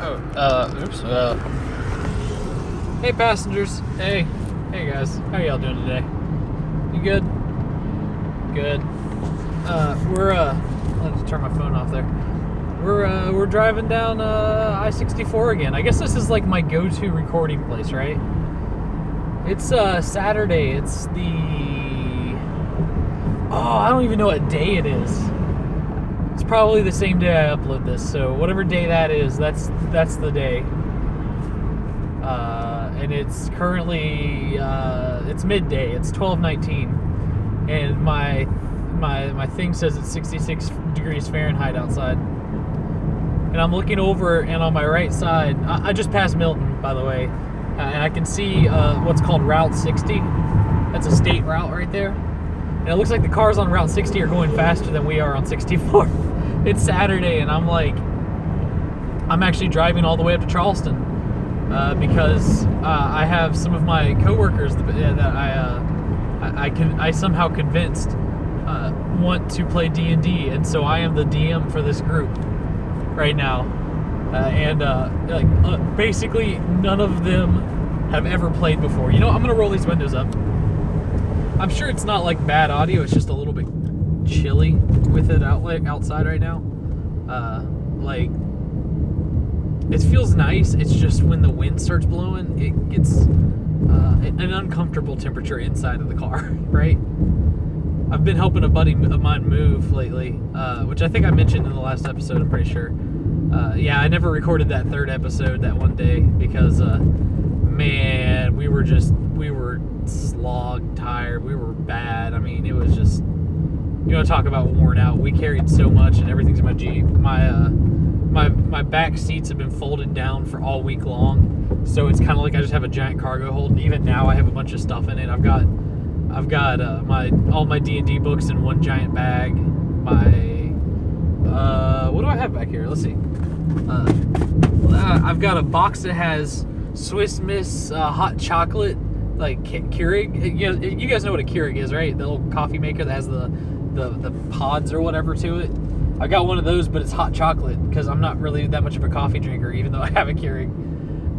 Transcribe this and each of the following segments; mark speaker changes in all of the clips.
Speaker 1: Oh, uh, oops. Uh, hey, passengers. Hey, hey guys. How y'all doing today? You good? Good. Uh, we're uh, let's turn my phone off there. We're uh, we're driving down uh, I-64 again. I guess this is like my go-to recording place, right? It's uh Saturday. It's the oh, I don't even know what day it is. Probably the same day I upload this. So whatever day that is, that's that's the day. Uh, and it's currently uh, it's midday. It's 12:19, and my my my thing says it's 66 degrees Fahrenheit outside. And I'm looking over, and on my right side, I, I just passed Milton, by the way, and I can see uh, what's called Route 60. That's a state route right there. And it looks like the cars on Route 60 are going faster than we are on 64. it's Saturday, and I'm like, I'm actually driving all the way up to Charleston uh, because uh, I have some of my coworkers that, that I, uh, I can I somehow convinced uh, want to play D and D, and so I am the DM for this group right now, uh, and uh, like uh, basically none of them have ever played before. You know, I'm gonna roll these windows up. I'm sure it's not like bad audio. It's just a little bit chilly with it out like outside right now. Uh, like it feels nice. It's just when the wind starts blowing, it gets uh, an uncomfortable temperature inside of the car, right? I've been helping a buddy of mine move lately, uh, which I think I mentioned in the last episode. I'm pretty sure. Uh, yeah, I never recorded that third episode that one day because, uh, man, we were just we were slog tired. We were bad. I mean, it was just you know talk about worn out. We carried so much and everything's in my Jeep. My uh, my my back seats have been folded down for all week long, so it's kind of like I just have a giant cargo hold. Even now, I have a bunch of stuff in it. I've got I've got uh, my all my D and D books in one giant bag. My uh, what do I have back here? Let's see. Uh, uh, I've got a box that has Swiss Miss uh, hot chocolate, like Keurig. You, know, you guys know what a Keurig is, right? The little coffee maker that has the, the the pods or whatever to it. I got one of those, but it's hot chocolate because I'm not really that much of a coffee drinker, even though I have a Keurig.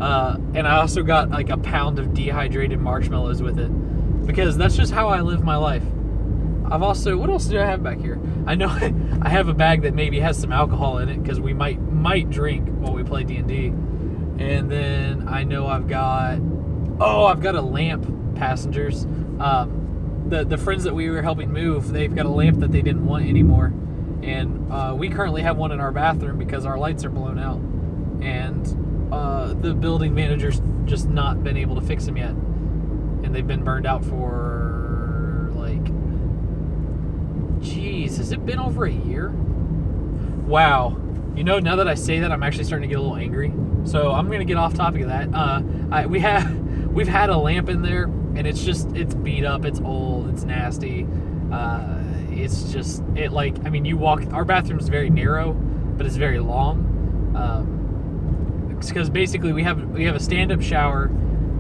Speaker 1: Uh, and I also got like a pound of dehydrated marshmallows with it because that's just how I live my life. I've also what else do I have back here? I know I have a bag that maybe has some alcohol in it because we might might drink while we play D and D. And then I know I've got oh I've got a lamp passengers. Um, the the friends that we were helping move they've got a lamp that they didn't want anymore, and uh, we currently have one in our bathroom because our lights are blown out, and uh, the building manager's just not been able to fix them yet, and they've been burned out for like Jeez, has it been over a year? Wow. You know, now that I say that, I'm actually starting to get a little angry. So I'm gonna get off topic of that. Uh, I, we have we've had a lamp in there, and it's just it's beat up, it's old, it's nasty. Uh, it's just it like I mean, you walk. Our bathroom is very narrow, but it's very long. Um, because basically we have we have a stand-up shower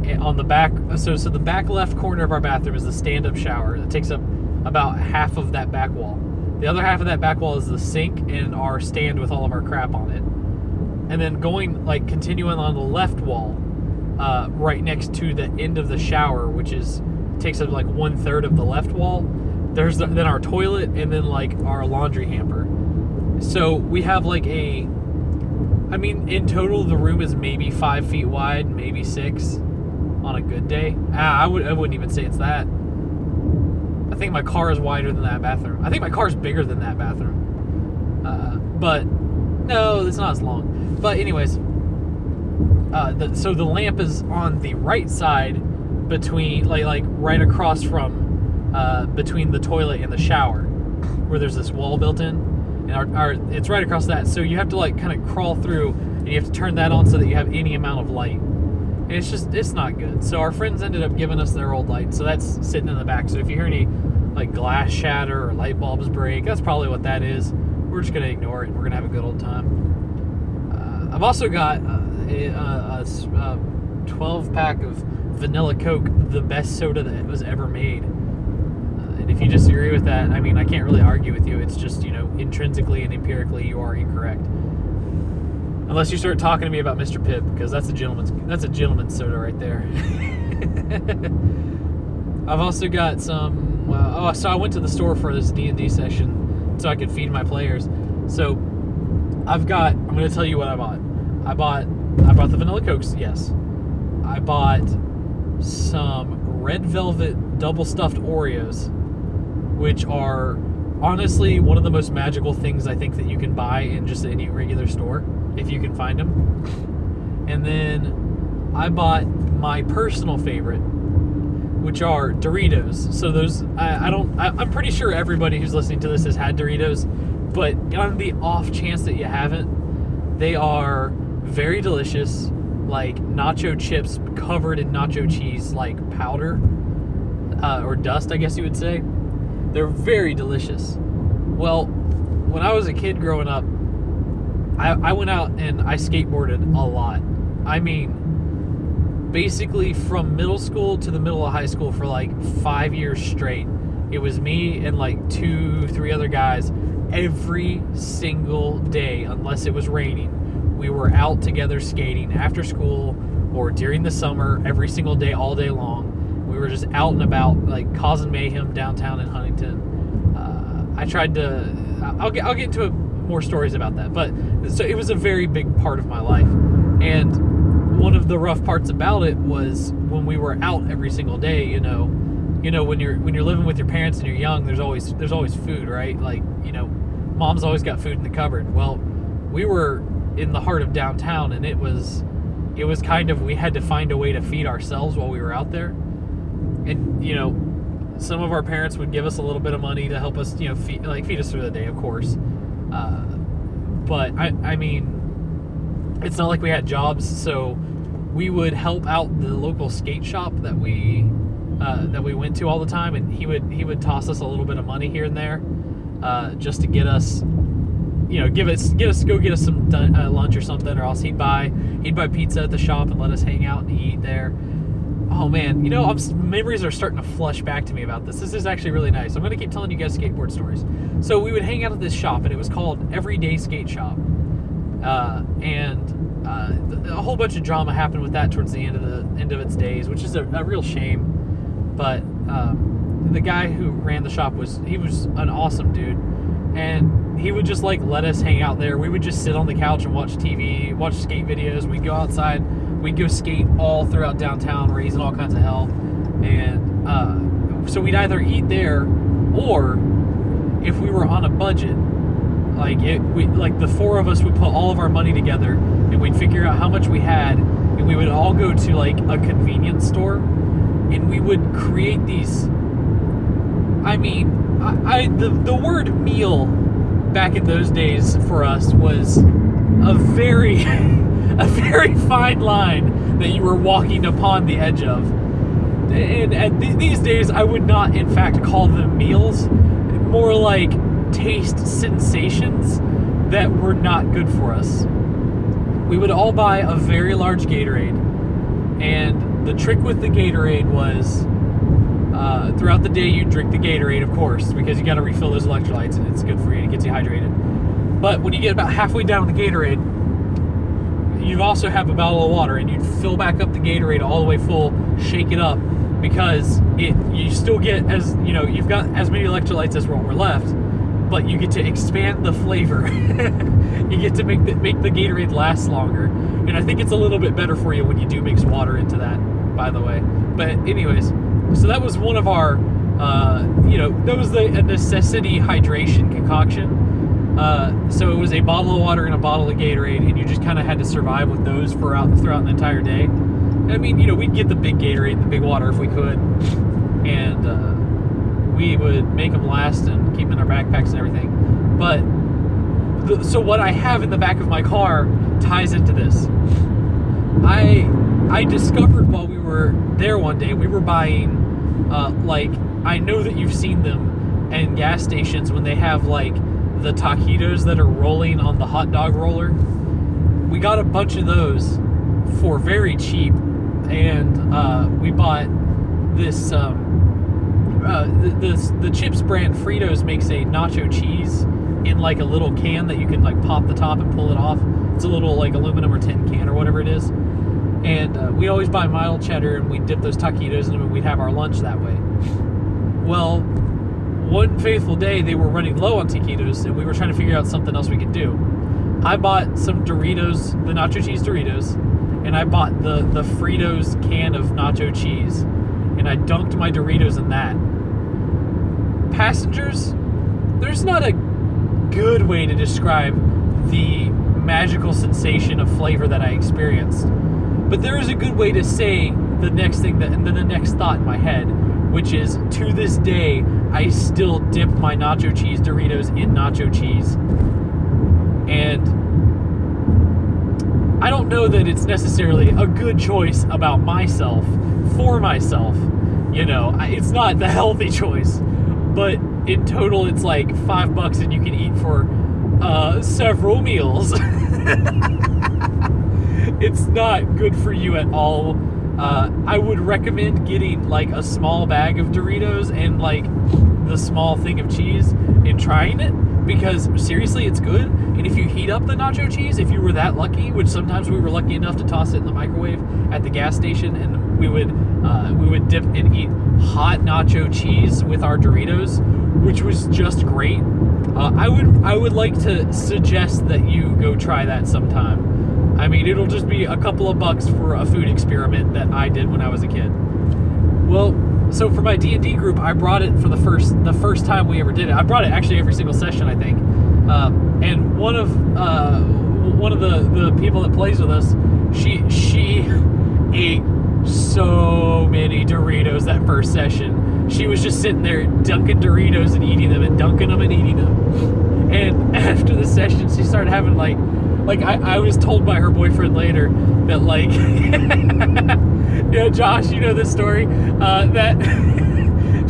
Speaker 1: eh, on the back. So so the back left corner of our bathroom is the stand-up shower that takes up about half of that back wall. The other half of that back wall is the sink and our stand with all of our crap on it. And then going like continuing on the left wall, uh, right next to the end of the shower, which is takes up like one third of the left wall. There's the, then our toilet and then like our laundry hamper. So we have like a, I mean, in total the room is maybe five feet wide, maybe six, on a good day. Ah, I would I wouldn't even say it's that. I think my car is wider than that bathroom. I think my car is bigger than that bathroom. Uh, but no, it's not as long. But anyways, uh, the, so the lamp is on the right side between like like right across from uh, between the toilet and the shower, where there's this wall built in, and our, our it's right across that. So you have to like kind of crawl through, and you have to turn that on so that you have any amount of light. And it's just it's not good. So our friends ended up giving us their old light, so that's sitting in the back. So if you hear any like glass shatter or light bulbs break, that's probably what that is. We're just gonna ignore it. We're gonna have a good old time. Uh, I've also got uh, a, a, a 12 pack of vanilla Coke, the best soda that was ever made. Uh, and if you disagree with that, I mean, I can't really argue with you. It's just, you know, intrinsically and empirically, you are incorrect. Unless you start talking to me about Mr. Pibb, because that's a gentleman's that's a gentleman's soda right there. I've also got some. Uh, oh, so I went to the store for this D and D session, so I could feed my players. So I've got. I'm going to tell you what I bought. I bought. I bought the vanilla cokes. Yes. I bought some red velvet double stuffed Oreos, which are honestly one of the most magical things I think that you can buy in just any regular store if you can find them. And then I bought my personal favorite, which are Doritos. So those I, I don't I, I'm pretty sure everybody who's listening to this has had Doritos, but on the off chance that you haven't, they are very delicious, like nacho chips covered in nacho cheese, like powder uh, or dust, I guess you would say. They're very delicious. Well, when I was a kid growing up, I, I went out and I skateboarded a lot. I mean, basically from middle school to the middle of high school for like five years straight. It was me and like two, three other guys every single day, unless it was raining. We were out together skating after school or during the summer, every single day, all day long. We were just out and about, like causing mayhem downtown in Huntington. Uh, I tried to. I'll get. I'll get into more stories about that, but so it was a very big part of my life, and one of the rough parts about it was when we were out every single day. You know, you know when you're when you're living with your parents and you're young, there's always there's always food, right? Like you know, mom's always got food in the cupboard. Well, we were in the heart of downtown, and it was it was kind of we had to find a way to feed ourselves while we were out there. And you know some of our parents would give us a little bit of money to help us you know feed, like feed us through the day of course. Uh, but I, I mean it's not like we had jobs so we would help out the local skate shop that we uh, that we went to all the time and he would he would toss us a little bit of money here and there uh, just to get us you know, give us, get us, go get us some uh, lunch or something, or else he'd buy, he'd buy pizza at the shop and let us hang out and eat there. Oh man, you know, I'm, memories are starting to flush back to me about this. This is actually really nice. I'm gonna keep telling you guys skateboard stories. So we would hang out at this shop, and it was called Everyday Skate Shop, uh, and uh, a whole bunch of drama happened with that towards the end of the end of its days, which is a, a real shame. But um, the guy who ran the shop was he was an awesome dude, and he would just like let us hang out there. We would just sit on the couch and watch TV, watch skate videos. We'd go outside. We'd go skate all throughout downtown, raising all kinds of hell. And uh, so we'd either eat there, or if we were on a budget, like it, we like the four of us would put all of our money together, and we'd figure out how much we had, and we would all go to like a convenience store, and we would create these. I mean, I, I the the word meal back in those days for us was a very a very fine line that you were walking upon the edge of. And at th- these days, I would not, in fact, call them meals, more like taste sensations that were not good for us. We would all buy a very large Gatorade, and the trick with the Gatorade was uh, throughout the day, you drink the Gatorade, of course, because you got to refill those electrolytes and it's good for you it gets you hydrated. But when you get about halfway down the Gatorade, you also have a bottle of water and you'd fill back up the Gatorade all the way full, shake it up because it you still get as you know you've got as many electrolytes as what were left, but you get to expand the flavor. you get to make the make the Gatorade last longer, and I think it's a little bit better for you when you do mix water into that. By the way, but anyways, so that was one of our, uh, you know, that was the necessity hydration concoction. Uh, so it was a bottle of water and a bottle of Gatorade, and you just kind of had to survive with those throughout throughout the entire day. I mean, you know, we'd get the big Gatorade the big water if we could, and uh, we would make them last and keep them in our backpacks and everything. But the, so what I have in the back of my car ties into this. I I discovered while we were there one day, we were buying, uh, like, I know that you've seen them in gas stations when they have, like, the taquitos that are rolling on the hot dog roller. We got a bunch of those for very cheap, and uh, we bought this. Um, uh, the, the chips brand Fritos makes a nacho cheese in like a little can that you can like pop the top and pull it off. It's a little like aluminum or tin can or whatever it is. And uh, we always buy mild cheddar and we dip those taquitos in them and we'd have our lunch that way. Well, one faithful day they were running low on taquitos and we were trying to figure out something else we could do. I bought some Doritos, the nacho cheese Doritos, and I bought the the Fritos can of nacho cheese, and I dunked my Doritos in that. Passengers, there's not a good way to describe the magical sensation of flavor that I experienced, but there is a good way to say the next thing that and then the next thought in my head, which is to this day I still dip my nacho cheese Doritos in nacho cheese and I don't know that it's necessarily a good choice about myself for myself. You know, it's not the healthy choice, but in total, it's like five bucks and you can eat for uh, several meals. not good for you at all. Uh, I would recommend getting like a small bag of Doritos and like the small thing of cheese and trying it because seriously, it's good. And if you heat up the nacho cheese, if you were that lucky, which sometimes we were lucky enough to toss it in the microwave at the gas station, and we would uh, we would dip and eat hot nacho cheese with our Doritos, which was just great. Uh, I would I would like to suggest that you go try that sometime. I mean, it'll just be a couple of bucks for a food experiment that I did when I was a kid. Well, so for my D and D group, I brought it for the first the first time we ever did it. I brought it actually every single session, I think. Uh, and one of uh, one of the the people that plays with us, she she ate so many Doritos that first session. She was just sitting there dunking Doritos and eating them and dunking them and eating them. And after the session, she started having like like I, I was told by her boyfriend later that like yeah josh you know this story uh, that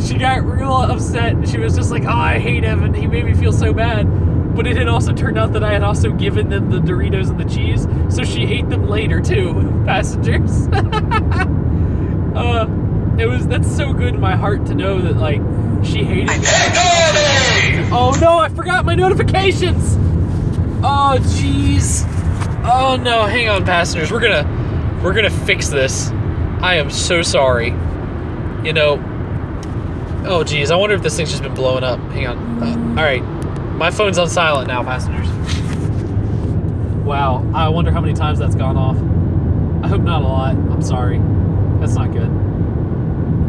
Speaker 1: she got real upset. She was just like oh i hate evan he made me feel so bad. But it had also turned out that i had also given them the doritos and the cheese so she ate them later too passengers. Uh, it was that's so good in my heart to know that like she hated it oh no i forgot my notifications Oh jeez. Oh no, hang on passengers. We're gonna we're gonna fix this. I am so sorry. You know. Oh jeez, I wonder if this thing's just been blowing up. Hang on. Uh, all right. My phone's on silent now, passengers. Wow, I wonder how many times that's gone off. I hope not a lot. I'm sorry. That's not good.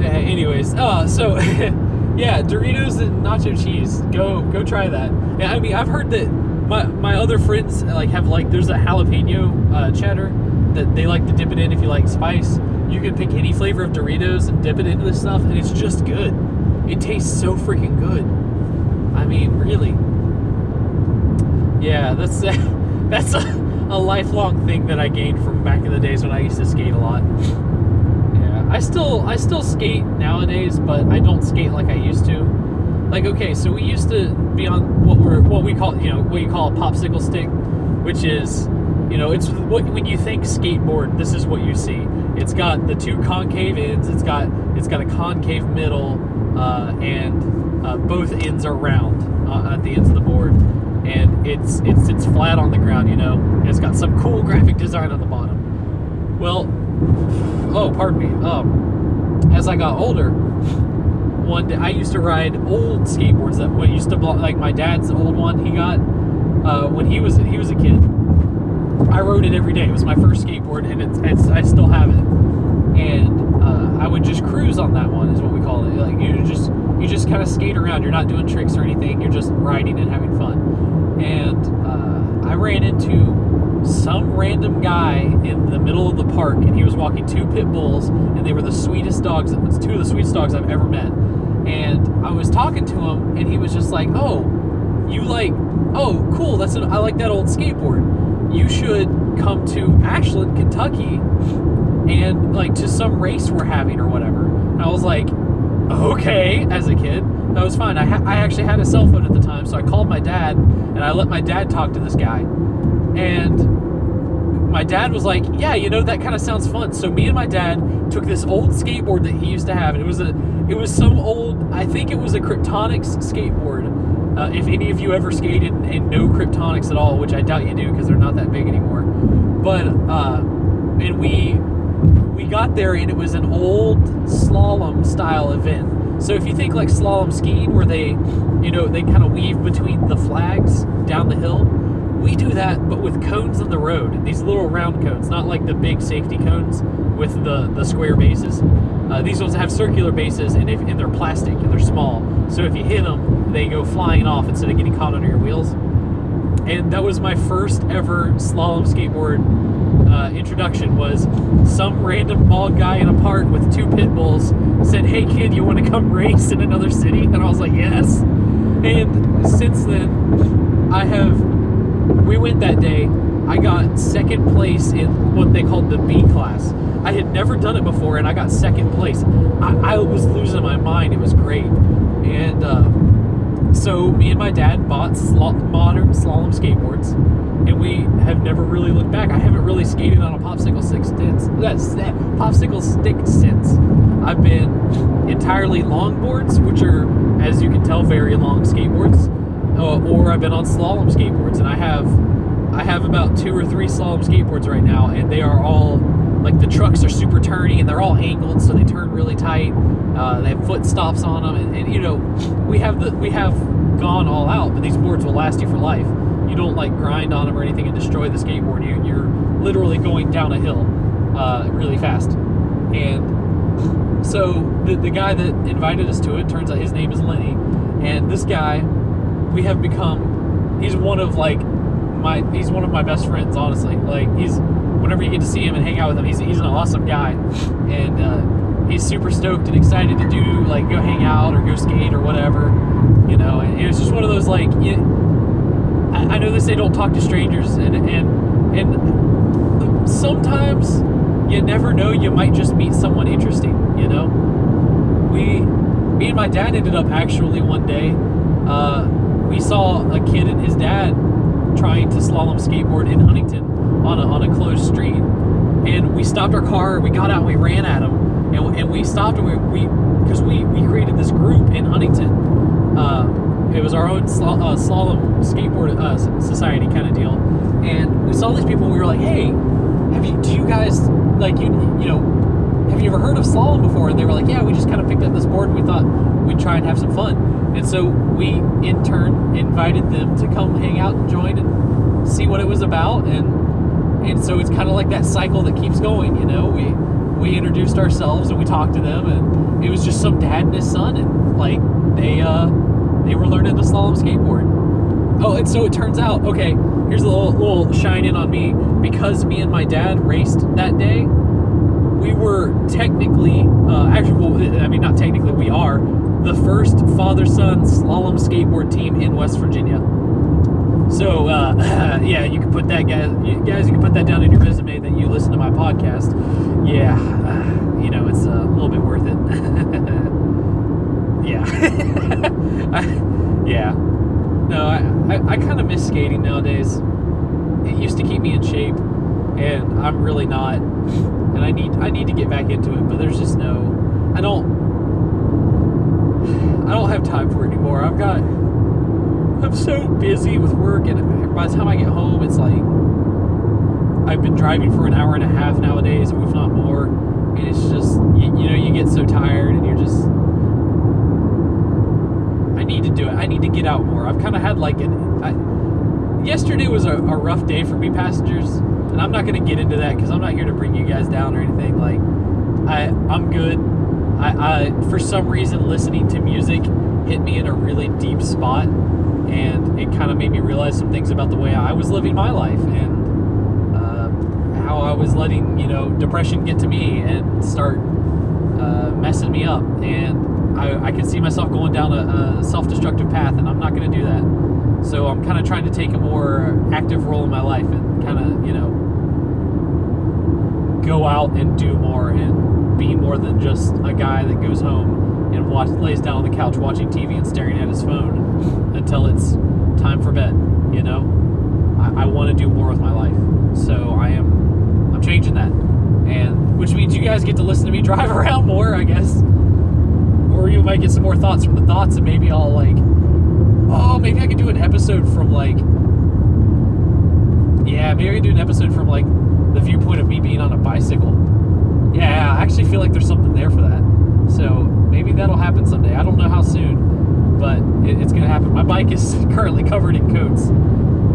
Speaker 1: Anyways, uh, so yeah, Doritos and nacho cheese. Go go try that. Yeah, I mean, I've heard that my my other friends like have like there's a jalapeno uh, cheddar that they like to dip it in if you like spice. You can pick any flavor of Doritos and dip it into this stuff, and it's just good. It tastes so freaking good. I mean, really. Yeah, that's that's a, a lifelong thing that I gained from back in the days when I used to skate a lot. Yeah, I still I still skate nowadays, but I don't skate like I used to like okay so we used to be on what we're what we call you know what you call a popsicle stick which is you know it's what when you think skateboard this is what you see. It's got the two concave ends it's got it's got a concave middle uh, and uh, both ends are round uh, at the ends of the board. And it's it's it's flat on the ground you know and it's got some cool graphic design on the bottom. Well oh pardon me um as i got older one day, I used to ride old skateboards that what used to block like my dad's old one he got uh, when he was he was a kid. I rode it every day. It was my first skateboard, and it's, it's I still have it. And uh, I would just cruise on that one, is what we call it. Like you just you just kind of skate around. You're not doing tricks or anything. You're just riding and having fun. And uh, I ran into some random guy in the middle of the park, and he was walking two pit bulls, and they were the sweetest dogs. Two of the sweetest dogs I've ever met and I was talking to him, and he was just like, "Oh, you like? Oh, cool. That's an, I like that old skateboard. You should come to Ashland, Kentucky, and like to some race we're having or whatever." And I was like, "Okay." As a kid, that was fine. I ha- I actually had a cell phone at the time, so I called my dad, and I let my dad talk to this guy, and my dad was like, "Yeah, you know that kind of sounds fun." So me and my dad took this old skateboard that he used to have, and it was a, it was some old, I think it was a Kryptonics skateboard, Uh, if any of you ever skated and know Kryptonics at all, which I doubt you do because they're not that big anymore, but uh, and we we got there and it was an old slalom style event. So if you think like slalom skiing, where they, you know, they kind of weave between the flags down the hill, we do that, but with cones on the road. These little round cones, not like the big safety cones with the the square bases. Uh, these ones have circular bases, and, if, and they're plastic and they're small. So if you hit them, they go flying off instead of getting caught under your wheels. And that was my first ever slalom skateboard uh, introduction. Was some random bald guy in a park with two pit bulls said, "Hey kid, you want to come race in another city?" And I was like, "Yes." And since then, I have. We went that day. I got second place in what they called the B class. I had never done it before, and I got second place. I, I was losing my mind. It was great, and uh, so me and my dad bought modern slalom skateboards, and we have never really looked back. I haven't really skated on a popsicle stick since. That's that popsicle stick since. I've been entirely longboards, which are, as you can tell, very long skateboards, uh, or I've been on slalom skateboards, and I have. I have about two or three slalom skateboards right now, and they are all like the trucks are super turny and they're all angled so they turn really tight. Uh, they have foot stops on them and, and, you know we have the we have gone all out but these boards will last you for life. You don't like grind on them or anything and destroy the skateboard. You, you're literally going down a hill uh, really fast. And so the, the guy that invited us to it turns out his name is lenny and this guy we have become he's one of like my he's one of my best friends honestly like he's whenever you get to see him and hang out with him, he's, he's an awesome guy. And uh, he's super stoked and excited to do, like, go hang out or go skate or whatever. You know, and it was just one of those, like, you, I, I know they say don't talk to strangers, and, and, and sometimes you never know, you might just meet someone interesting, you know? We, me and my dad ended up actually one day, uh, we saw a kid and his dad trying to slalom skateboard in Huntington on a, on a closed street. And we stopped our car, we got out, and we ran at him, and, and we stopped and we because we, we, we created this group in Huntington. Uh, it was our own sl- uh, slalom skateboard uh, society kind of deal, and we saw these people. and We were like, "Hey, have you? Do you guys like you? You know, have you ever heard of slalom before?" And they were like, "Yeah, we just kind of picked up this board and we thought we'd try and have some fun." And so we, in turn, invited them to come hang out and join and see what it was about. And and so it's kind of like that cycle that keeps going you know we we introduced ourselves and we talked to them and it was just some dad and his son and like they uh they were learning the slalom skateboard oh and so it turns out okay here's a little little shine in on me because me and my dad raced that day we were technically uh, actually well, i mean not technically we are the first father son slalom skateboard team in west virginia so uh, yeah, you can put that guys, you, guys, you can put that down in your resume that you listen to my podcast. Yeah, uh, you know it's a little bit worth it. yeah, I, yeah. No, I, I, I kind of miss skating nowadays. It used to keep me in shape, and I'm really not. And I need I need to get back into it, but there's just no. I don't. I don't have time for it anymore. I've got I'm so busy with work, and by the time I get home, it's like I've been driving for an hour and a half nowadays, if not more. And it's just, you, you know, you get so tired, and you're just. I need to do it. I need to get out more. I've kind of had like an. I, yesterday was a, a rough day for me, passengers, and I'm not going to get into that because I'm not here to bring you guys down or anything. Like, I I'm good. I, I for some reason listening to music hit me in a really deep spot and it kind of made me realize some things about the way I was living my life and uh, how I was letting you know depression get to me and start uh, messing me up. And I, I could see myself going down a, a self-destructive path, and I'm not going to do that. So I'm kind of trying to take a more active role in my life and kind of you know go out and do more and be more than just a guy that goes home and watch, lays down on the couch watching TV and staring at his phone until it's time for bed. You know, I, I want to do more with my life, so I am I'm changing that, and which means you guys get to listen to me drive around more, I guess, or you might get some more thoughts from the thoughts, and maybe I'll like Oh, maybe I could do an episode from like. Yeah, maybe I could do an episode from like the viewpoint of me being on a bicycle. Yeah, I actually feel like there's something there for that. So maybe that'll happen someday. I don't know how soon, but it, it's gonna happen. My bike is currently covered in coats,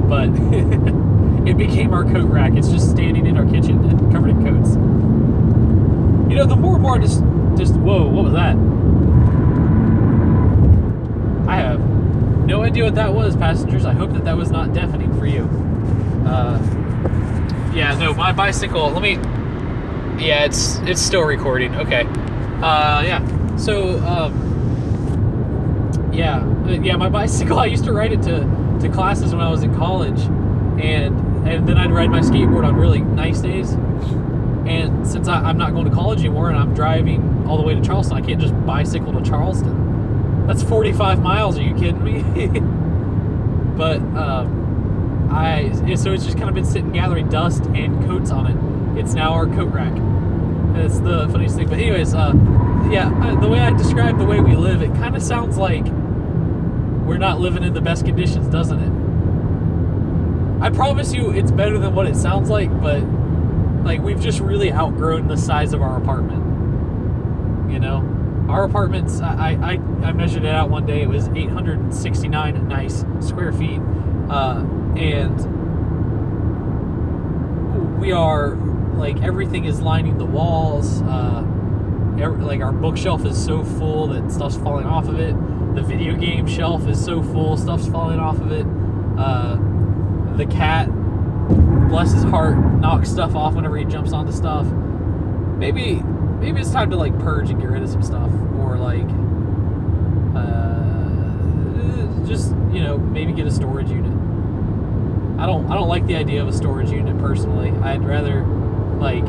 Speaker 1: but it became our coat rack. It's just standing in our kitchen and covered in coats. You know, the more and more just just whoa, what was that? I have no idea what that was, passengers. I hope that that was not deafening for you. My bicycle. Let me. Yeah, it's it's still recording. Okay. Uh, yeah. So, um, yeah, uh, yeah, my bicycle. I used to ride it to to classes when I was in college, and and then I'd ride my skateboard on really nice days. And since I, I'm not going to college anymore and I'm driving all the way to Charleston, I can't just bicycle to Charleston. That's 45 miles. Are you kidding me? but um, I so it's just kind of been sitting gathering dust and coats on it. It's now our coat rack. It's the funniest thing. But anyways, uh, yeah, uh, the way I describe the way we live, it kind of sounds like we're not living in the best conditions, doesn't it? I promise you, it's better than what it sounds like, but like we've just really outgrown the size of our apartment. You know, our apartments. I I, I measured it out one day. It was 869 nice square feet, uh, and we are like everything is lining the walls. Uh, like our bookshelf is so full that stuff's falling off of it. The video game shelf is so full, stuff's falling off of it. Uh, the cat bless his heart, knocks stuff off whenever he jumps onto stuff. Maybe maybe it's time to like purge and get rid of some stuff, or like uh, just you know maybe get a storage unit. I don't I don't like the idea of a storage unit personally. I'd rather like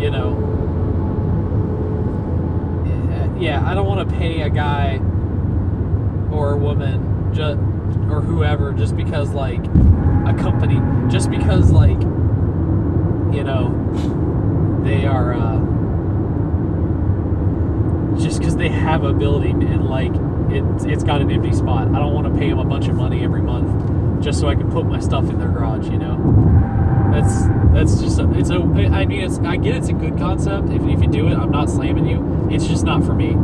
Speaker 1: you know yeah I don't want to pay a guy or a woman just or whoever just because like a company just because like you know they are uh, just because they have a building and like it's it's got an empty spot. I don't want to pay them a bunch of money every month just so I can put my stuff in their garage. You know, that's that's just a, it's a. I mean, it's I get it's a good concept if if you do it. I'm not slamming you. It's just not for me.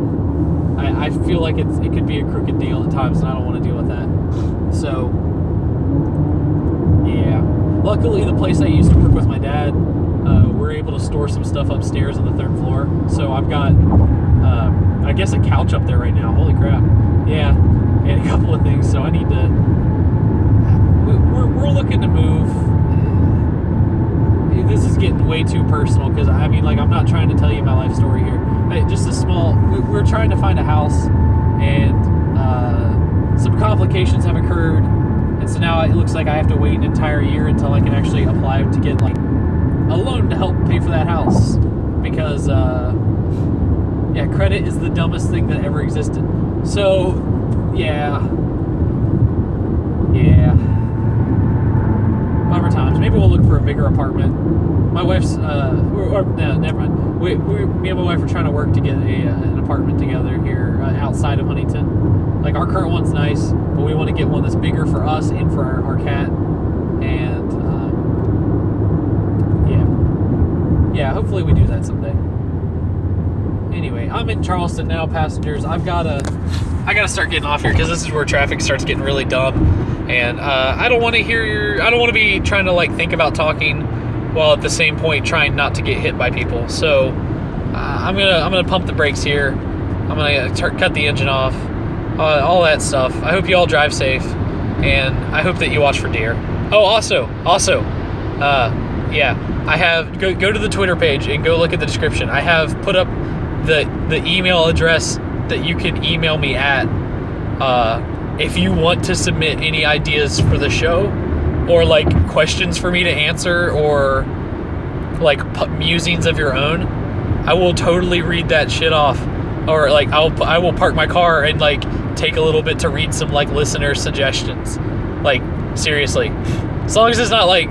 Speaker 1: I, I feel like it's it could be a crooked deal at times, and I don't want to deal with that. So yeah. Luckily, the place I used to work with my dad, uh, we're able to store some stuff upstairs on the third floor. So I've got, uh, I guess, a couch up there right now. Holy crap! Yeah, and a couple of things. So I need to. We're, looking to move. This is getting way too personal because I mean, like, I'm not trying to tell you my life story here. Just a small. We're trying to find a house, and uh, some complications have occurred and so now it looks like I have to wait an entire year until I can actually apply to get like a loan to help pay for that house. Because uh, yeah, credit is the dumbest thing that ever existed. So yeah. We'll look for a bigger apartment. My wife's uh, or, or no, never mind. We, we, me and my wife are trying to work to get a, uh, an apartment together here uh, outside of Huntington. Like our current one's nice, but we want to get one that's bigger for us and for our, our cat. And um, yeah, yeah. Hopefully we do that someday. Anyway, I'm in Charleston now, passengers. I've gotta, I gotta start getting off here because this is where traffic starts getting really dumb, and uh, I don't want to hear your. I don't want to be trying to like think about talking while at the same point trying not to get hit by people. So uh, I'm gonna I'm gonna pump the brakes here. I'm gonna t- cut the engine off, uh, all that stuff. I hope you all drive safe, and I hope that you watch for deer. Oh, also, also, uh, yeah, I have go go to the Twitter page and go look at the description. I have put up the the email address that you can email me at uh, if you want to submit any ideas for the show or like questions for me to answer or like musings of your own i will totally read that shit off. Or like i'll i will park my car and like take a little bit to read some like listener suggestions. Like seriously. As long as it's not like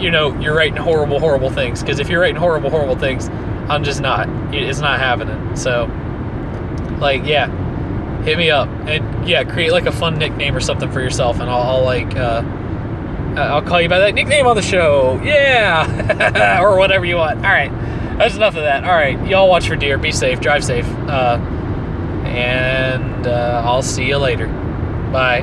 Speaker 1: you know you're writing horrible horrible things. Because if you're writing horrible horrible things i'm just not it's not happening so like yeah hit me up and yeah, create like a fun nickname or something for yourself, and I'll, I'll like uh, I'll call you by that nickname on the show. Yeah, or whatever you want. All right, that's enough of that. All right, y'all watch for deer. Be safe. Drive safe. Uh, and uh, I'll see you later. Bye.